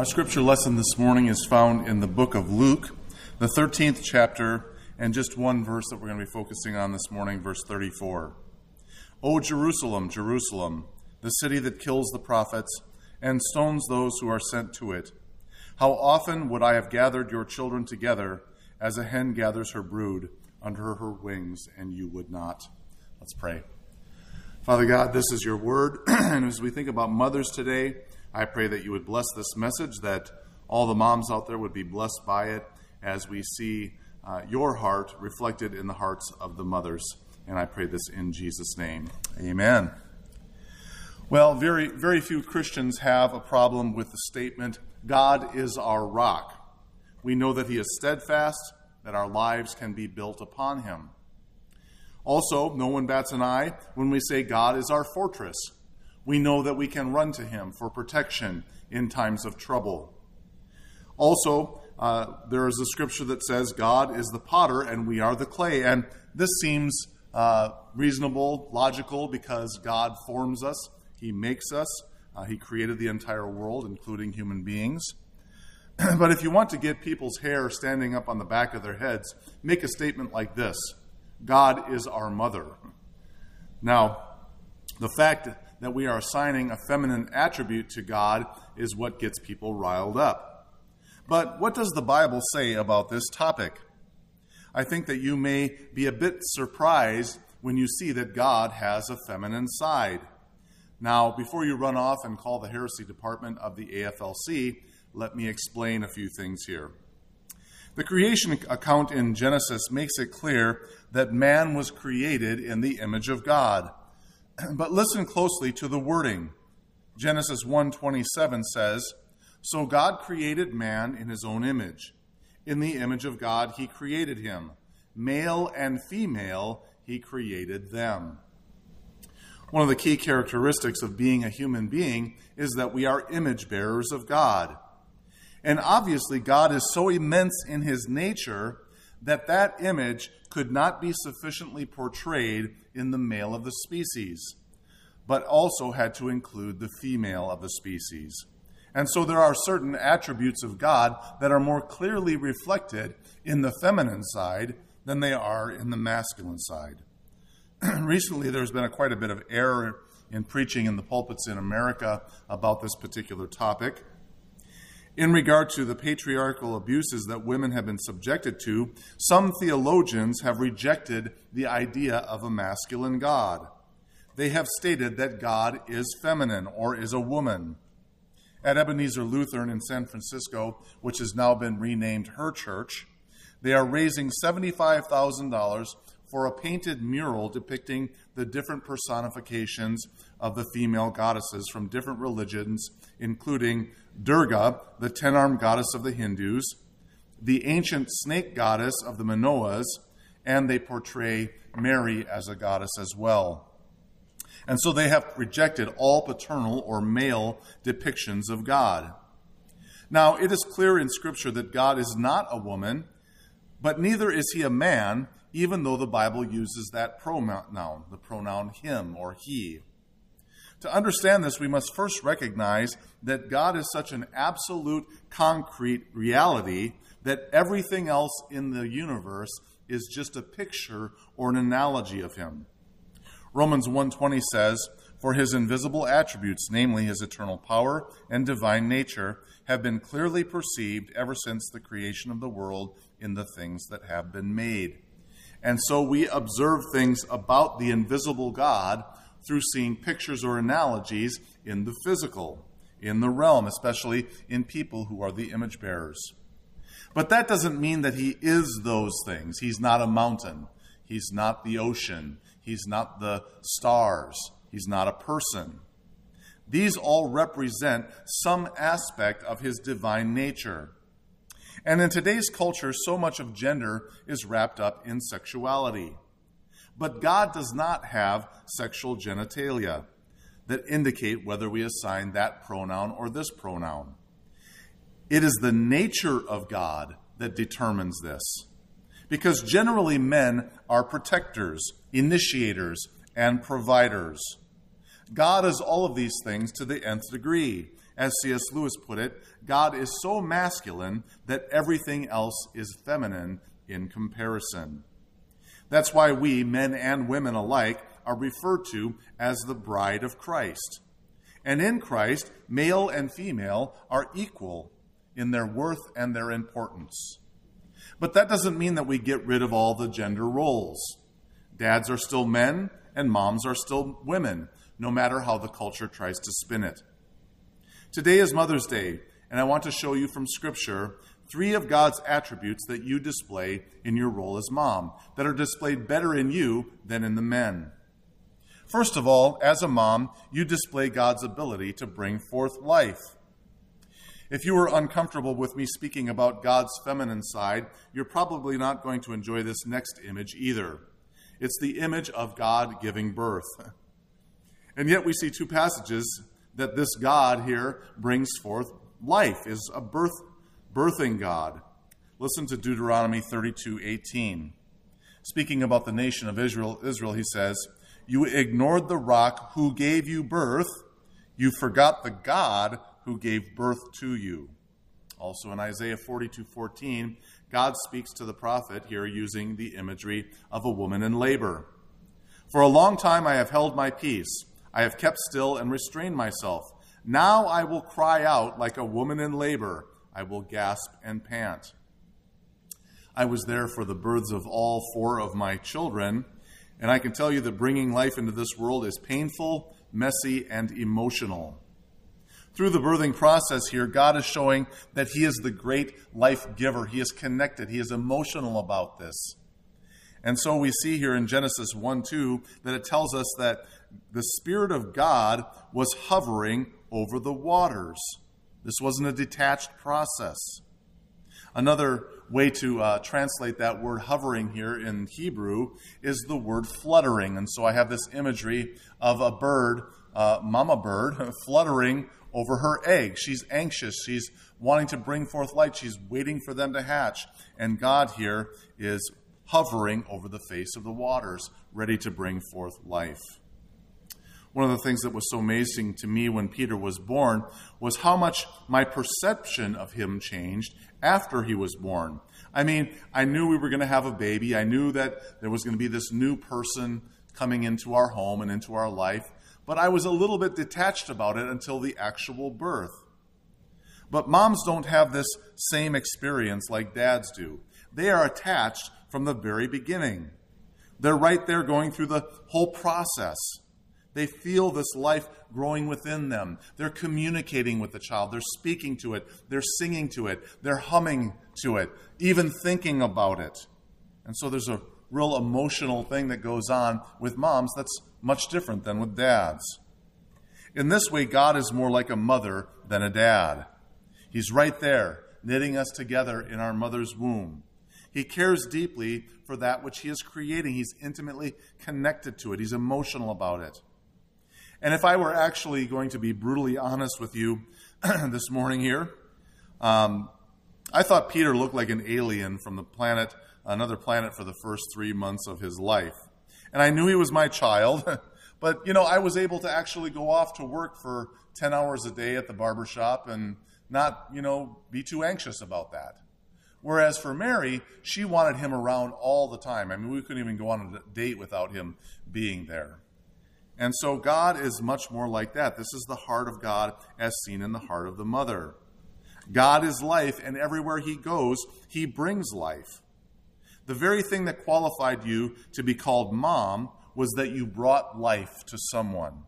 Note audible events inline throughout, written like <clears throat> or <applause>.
Our scripture lesson this morning is found in the book of Luke, the 13th chapter, and just one verse that we're going to be focusing on this morning, verse 34. O Jerusalem, Jerusalem, the city that kills the prophets and stones those who are sent to it. How often would I have gathered your children together as a hen gathers her brood under her wings, and you would not? Let's pray. Father God, this is your word, <clears throat> and as we think about mothers today, I pray that you would bless this message, that all the moms out there would be blessed by it as we see uh, your heart reflected in the hearts of the mothers. And I pray this in Jesus' name. Amen. Well, very, very few Christians have a problem with the statement, God is our rock. We know that He is steadfast, that our lives can be built upon Him. Also, no one bats an eye when we say God is our fortress we know that we can run to Him for protection in times of trouble. Also, uh, there is a scripture that says God is the potter and we are the clay. And this seems uh, reasonable, logical, because God forms us, He makes us, uh, He created the entire world, including human beings. <clears throat> but if you want to get people's hair standing up on the back of their heads, make a statement like this God is our mother. Now, the fact that we are assigning a feminine attribute to God is what gets people riled up. But what does the Bible say about this topic? I think that you may be a bit surprised when you see that God has a feminine side. Now, before you run off and call the heresy department of the AFLC, let me explain a few things here. The creation account in Genesis makes it clear that man was created in the image of God. <clears throat> But listen closely to the wording. Genesis 1:27 says, "So God created man in his own image. In the image of God he created him. Male and female he created them." One of the key characteristics of being a human being is that we are image bearers of God. And obviously, God is so immense in his nature that that image could not be sufficiently portrayed in the male of the species, but also had to include the female of the species. And so there are certain attributes of God that are more clearly reflected in the feminine side than they are in the masculine side. <clears throat> Recently, there's been a, quite a bit of error in preaching in the pulpits in America about this particular topic. In regard to the patriarchal abuses that women have been subjected to, some theologians have rejected the idea of a masculine God. They have stated that God is feminine or is a woman. At Ebenezer Lutheran in San Francisco, which has now been renamed Her Church, they are raising $75,000 for a painted mural depicting the different personifications of the female goddesses from different religions, including Durga, the ten armed goddess of the Hindus, the ancient snake goddess of the Minoans, and they portray Mary as a goddess as well. And so they have rejected all paternal or male depictions of God. Now, it is clear in Scripture that God is not a woman, but neither is he a man, even though the Bible uses that pronoun, the pronoun him or he. To understand this, we must first recognize that God is such an absolute, concrete reality that everything else in the universe is just a picture or an analogy of him. Romans 1:20 says, "For his invisible attributes, namely his eternal power and divine nature, have been clearly perceived ever since the creation of the world in the things that have been made." And so we observe things about the invisible God through seeing pictures or analogies in the physical, in the realm, especially in people who are the image bearers. But that doesn't mean that he is those things. He's not a mountain. He's not the ocean. He's not the stars. He's not a person. These all represent some aspect of his divine nature. And in today's culture, so much of gender is wrapped up in sexuality. But God does not have sexual genitalia that indicate whether we assign that pronoun or this pronoun. It is the nature of God that determines this. Because generally, men are protectors, initiators, and providers. God is all of these things to the nth degree, As C.S. Lewis put it, God is so masculine that everything else is feminine in comparison. That's why we, men and women alike, are referred to as the bride of Christ. And in Christ, male and female are equal in their worth and their importance. But that doesn't mean that we get rid of all the gender roles. Dads are still men, and moms are still women, no matter how the culture tries to spin it. Today is Mother's Day, and I want to show you from Scripture three of God's attributes that you display in your role as mom, that are displayed better in you than in the men. First of all, as a mom, you display God's ability to bring forth life. If you were uncomfortable with me speaking about God's feminine side, you're probably not going to enjoy this next image either. It's the image of God giving birth. <laughs> And yet we see two passages that this God here brings forth life, is a birth, birthing God. Listen to Deuteronomy 32 18. Speaking about the nation of Israel, Israel, he says, You ignored the rock who gave you birth, you forgot the God who gave birth to you. Also in Isaiah 42 14, God speaks to the prophet here using the imagery of a woman in labor. For a long time I have held my peace. I have kept still and restrained myself. Now I will cry out like a woman in labor. I will gasp and pant. I was there for the births of all four of my children, and I can tell you that bringing life into this world is painful, messy, and emotional. Through the birthing process here, God is showing that He is the great life giver. He is connected, He is emotional about this. And so we see here in Genesis 1 2 that it tells us that the Spirit of God was hovering over the waters. This wasn't a detached process. Another way to uh, translate that word hovering here in Hebrew is the word fluttering. And so I have this imagery of a bird, uh, mama bird, <laughs> fluttering over her egg. She's anxious. She's wanting to bring forth light. She's waiting for them to hatch. And God here is hovering over the face of the waters, ready to bring forth life. One of the things that was so amazing to me when Peter was born was how much my perception of him changed after he was born. I mean, I knew we were going to have a baby. I knew that there was going to be this new person coming into our home and into our life but I was a little bit detached about it until the actual birth. But moms don't have this same experience like dads do. They are attached from the very beginning. They're right there going through the whole process. They feel this life growing within them. They're communicating with the child. They're speaking to it. They're singing to it. They're humming to it, even thinking about it. And so there's a real emotional thing that goes on with moms that's much different than with dads. In this way, God is more like a mother than a dad. He's right there, knitting us together in our mother's womb. He cares deeply for that which He is creating. He's intimately connected to it, He's emotional about it. And if I were actually going to be brutally honest with you <clears throat> this morning here, um, I thought Peter looked like an alien from the planet another planet for the first three months of his life. And I knew he was my child, <laughs> but you know, I was able to actually go off to work for 10 hours a day at the barber shop and not, you know, be too anxious about that. Whereas for Mary, she wanted him around all the time. I mean, we couldn't even go on a date without him being there. And so God is much more like that. This is the heart of God as seen in the heart of the mother. God is life, and everywhere he goes, he brings life. The very thing that qualified you to be called mom was that you brought life to someone.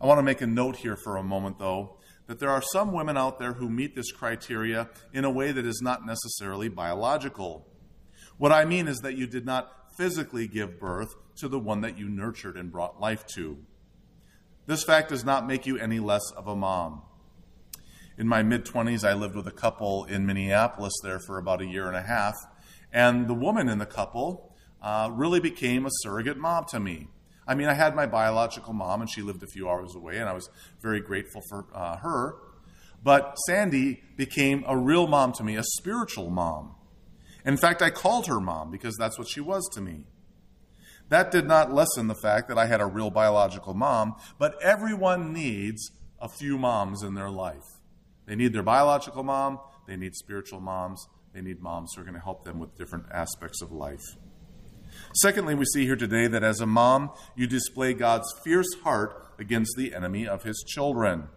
I want to make a note here for a moment, though, that there are some women out there who meet this criteria in a way that is not necessarily biological. What I mean is that you did not physically give birth to the one that you nurtured and brought life to. This fact does not make you any less of a mom. In my mid 20s, I lived with a couple in Minneapolis there for about a year and a half, and the woman in the couple uh, really became a surrogate mom to me. I mean, I had my biological mom, and she lived a few hours away, and I was very grateful for uh, her. But Sandy became a real mom to me, a spiritual mom. In fact, I called her mom because that's what she was to me. That did not lessen the fact that I had a real biological mom, but everyone needs a few moms in their life. They need their biological mom, they need spiritual moms, they need moms who are going to help them with different aspects of life. Secondly, we see here today that as a mom, you display God's fierce heart against the enemy of his children.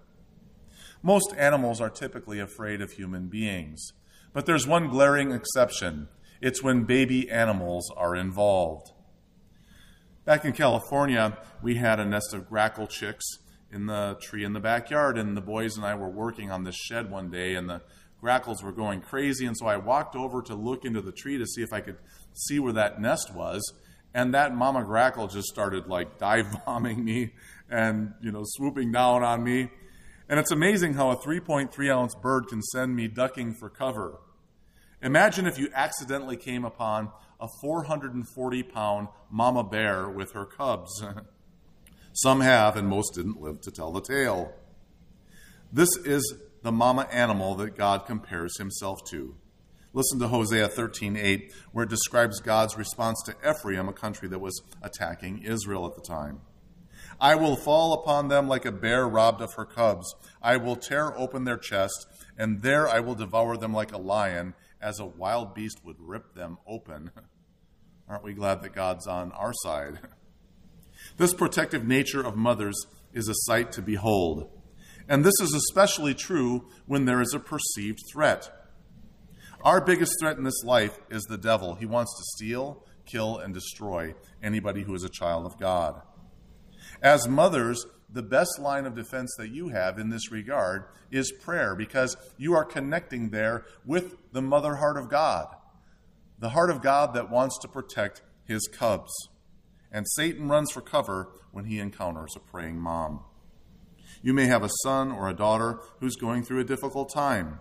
Most animals are typically afraid of human beings, but there's one glaring exception it's when baby animals are involved. Back in California, we had a nest of grackle chicks in the tree in the backyard, and the boys and I were working on this shed one day, and the grackles were going crazy. And so I walked over to look into the tree to see if I could see where that nest was. And that mama grackle just started like <laughs> dive bombing me and, you know, swooping down on me. And it's amazing how a 3.3 ounce bird can send me ducking for cover. Imagine if you accidentally came upon a 440 pound mama bear with her cubs. <laughs> Some have, and most didn't live to tell the tale. This is the mama animal that God compares himself to. Listen to Hosea 13:8, where it describes God's response to Ephraim, a country that was attacking Israel at the time. I will fall upon them like a bear robbed of her cubs. I will tear open their chest, and there I will devour them like a lion, as a wild beast would rip them open. <laughs> Aren't we glad that God's on our side? <laughs> This protective nature of mothers is a sight to behold. And this is especially true when there is a perceived threat. Our biggest threat in this life is the devil. He wants to steal, kill, and destroy anybody who is a child of God. As mothers, the best line of defense that you have in this regard is prayer because you are connecting there with the mother heart of God, the heart of God that wants to protect his cubs. And Satan runs for cover when he encounters a praying mom. You may have a son or a daughter who's going through a difficult time.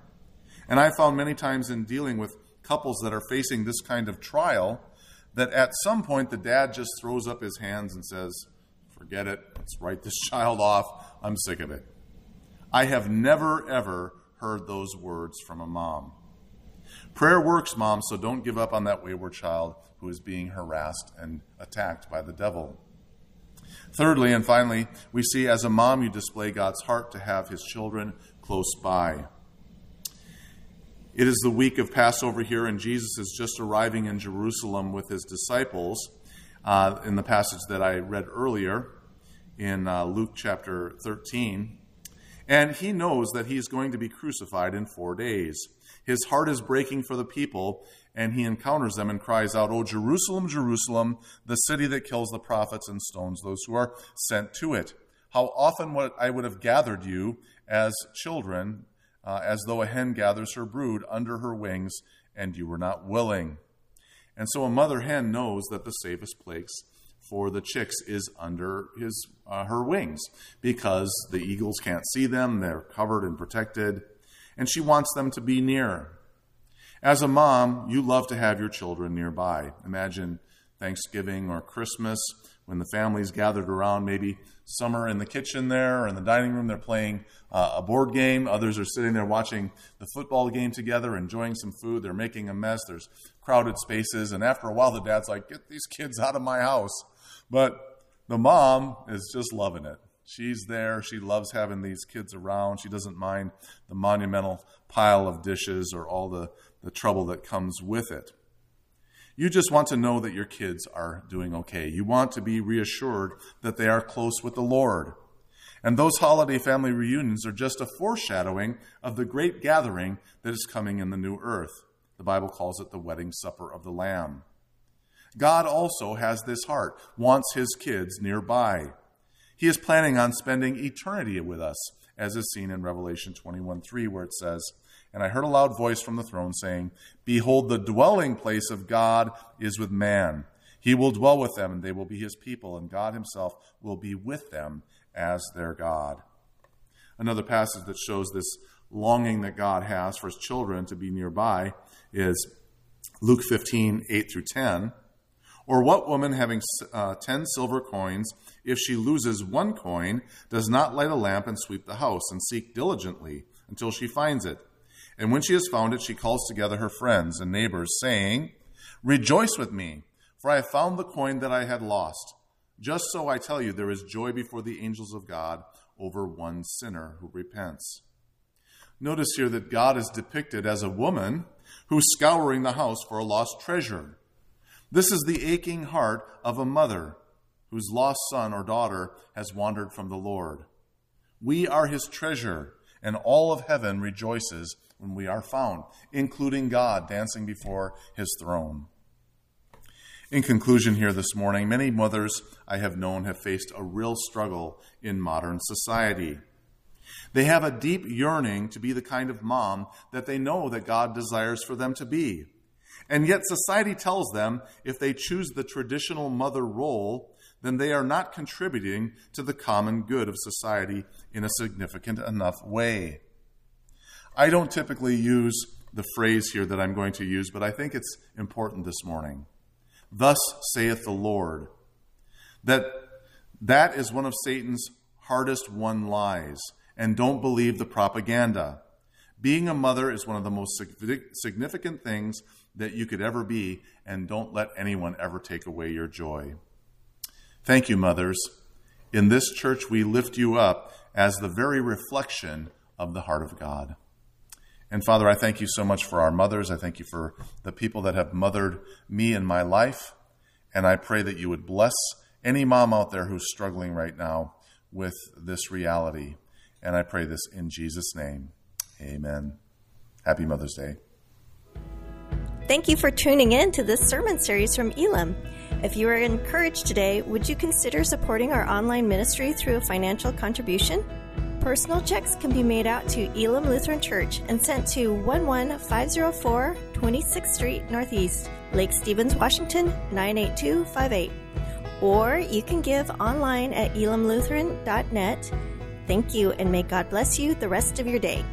And I found many times in dealing with couples that are facing this kind of trial that at some point the dad just throws up his hands and says, Forget it, let's write this <laughs> child off, I'm sick of it. I have never, ever heard those words from a mom. Prayer works, mom, so don't give up on that wayward child who is being harassed and attacked by the devil. Thirdly, and finally, we see as a mom, you display God's heart to have his children close by. It is the week of Passover here, and Jesus is just arriving in Jerusalem with his disciples uh, in the passage that I read earlier in uh, Luke chapter 13. And he knows that he's going to be crucified in four days. His heart is breaking for the people, and he encounters them and cries out, O Jerusalem, Jerusalem, the city that kills the prophets and stones those who are sent to it. How often would I would have gathered you as children, uh, as though a hen gathers her brood under her wings, and you were not willing. And so a mother hen knows that the safest place for the chicks is under his uh, her wings because the eagles can't see them; they're covered and protected, and she wants them to be near. As a mom, you love to have your children nearby. Imagine Thanksgiving or Christmas when the family's gathered around. Maybe some are in the kitchen there or in the dining room, they're playing uh, a board game. Others are sitting there watching the football game together, enjoying some food. They're making a mess. There's crowded spaces. And after a while, the dad's like, Get these kids out of my house. But the mom is just loving it. She's there. She loves having these kids around. She doesn't mind the monumental pile of dishes or all the the trouble that comes with it. You just want to know that your kids are doing okay. You want to be reassured that they are close with the Lord. And those holiday family reunions are just a foreshadowing of the great gathering that is coming in the new earth. The Bible calls it the wedding supper of the Lamb. God also has this heart, wants his kids nearby. He is planning on spending eternity with us, as is seen in Revelation 21 3, where it says, and I heard a loud voice from the throne saying, Behold, the dwelling place of God is with man. He will dwell with them, and they will be his people, and God himself will be with them as their God. Another passage that shows this longing that God has for his children to be nearby is Luke 15, 8 through 10. Or what woman having uh, ten silver coins, if she loses one coin, does not light a lamp and sweep the house and seek diligently until she finds it? And when she has found it, she calls together her friends and neighbors, saying, Rejoice with me, for I have found the coin that I had lost. Just so I tell you, there is joy before the angels of God over one sinner who repents. Notice here that God is depicted as a woman who's scouring the house for a lost treasure. This is the aching heart of a mother whose lost son or daughter has wandered from the Lord. We are his treasure, and all of heaven rejoices when we are found, including God dancing before his throne. In conclusion, here this morning, many mothers I have known have faced a real struggle in modern society. They have a deep yearning to be the kind of mom that they know that God desires for them to be. And yet, society tells them if they choose the traditional mother role, then they are not contributing to the common good of society in a significant enough way. I don't typically use the phrase here that I'm going to use, but I think it's important this morning. Thus saith the Lord. That that is one of Satan's hardest won lies, and don't believe the propaganda. Being a mother is one of the most significant things that you could ever be, and don't let anyone ever take away your joy. Thank you, mothers. In this church, we lift you up as the very reflection of the heart of God. And Father, I thank you so much for our mothers. I thank you for the people that have mothered me in my life. And I pray that you would bless any mom out there who's struggling right now with this reality. And I pray this in Jesus' name. Amen. Happy Mother's Day. Thank you for tuning in to this sermon series from Elim. If you are encouraged today, would you consider supporting our online ministry through a financial contribution? Personal checks can be made out to Elim Lutheran Church and sent to 11504 26th Street Northeast, Lake Stevens, Washington 98258. Or you can give online at elimlutheran.net. Thank you and may God bless you the rest of your day.